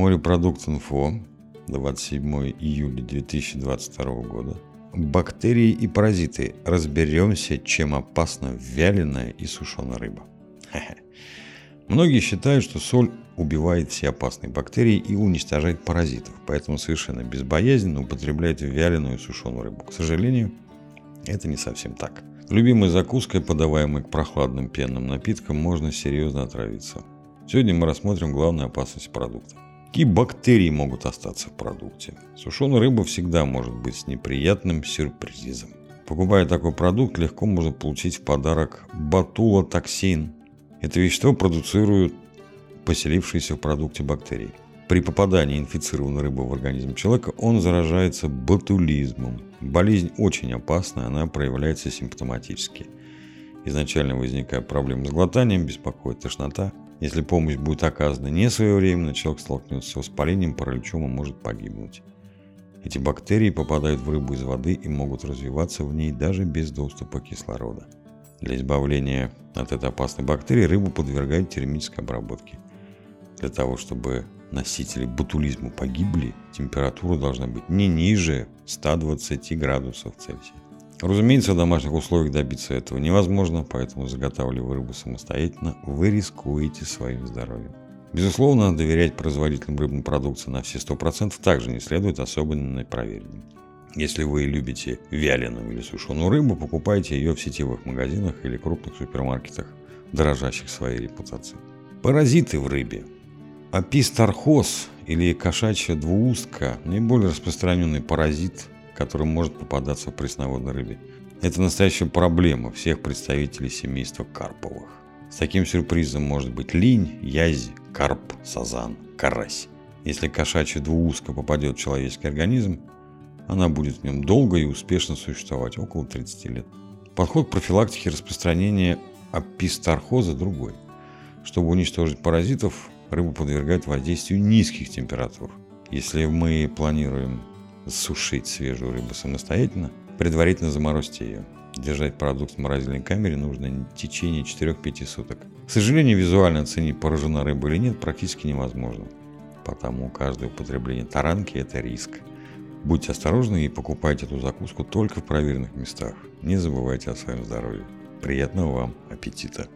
Морепродукт.инфо, 27 июля 2022 года. Бактерии и паразиты. Разберемся, чем опасна вяленая и сушеная рыба. Многие считают, что соль убивает все опасные бактерии и уничтожает паразитов, поэтому совершенно безбоязненно употребляют вяленую и сушеную рыбу. К сожалению, это не совсем так. Любимой закуской, подаваемой к прохладным пенным напиткам, можно серьезно отравиться. Сегодня мы рассмотрим главную опасность продукта. Какие бактерии могут остаться в продукте? Сушеная рыба всегда может быть с неприятным сюрпризом. Покупая такой продукт, легко можно получить в подарок батулотоксин. Это вещество продуцирует поселившиеся в продукте бактерии. При попадании инфицированной рыбы в организм человека он заражается ботулизмом. Болезнь очень опасная, она проявляется симптоматически. Изначально возникает проблема с глотанием, беспокоит тошнота – если помощь будет оказана не своевременно, человек столкнется с воспалением, параличом и может погибнуть. Эти бактерии попадают в рыбу из воды и могут развиваться в ней даже без доступа кислорода. Для избавления от этой опасной бактерии рыбу подвергают термической обработке. Для того, чтобы носители ботулизма погибли, температура должна быть не ниже 120 градусов Цельсия. Разумеется, в домашних условиях добиться этого невозможно, поэтому заготавливая рыбу самостоятельно, вы рискуете своим здоровьем. Безусловно, доверять производителям рыбной продукции на все 100% также не следует, особенно на проверенной. Если вы любите вяленую или сушеную рыбу, покупайте ее в сетевых магазинах или крупных супермаркетах, дорожащих своей репутацией. Паразиты в рыбе. Апистархоз или кошачья двуустка – наиболее распространенный паразит который может попадаться в пресноводной рыбе. Это настоящая проблема всех представителей семейства карповых. С таким сюрпризом может быть линь, язь, карп, сазан, карась. Если кошачья двууска попадет в человеческий организм, она будет в нем долго и успешно существовать, около 30 лет. Подход к профилактике распространения апистархоза другой. Чтобы уничтожить паразитов, рыбу подвергают воздействию низких температур. Если мы планируем сушить свежую рыбу самостоятельно, предварительно заморозьте ее. Держать продукт в морозильной камере нужно в течение 4-5 суток. К сожалению, визуально оценить, поражена рыба или нет, практически невозможно. Потому каждое употребление таранки – это риск. Будьте осторожны и покупайте эту закуску только в проверенных местах. Не забывайте о своем здоровье. Приятного вам аппетита!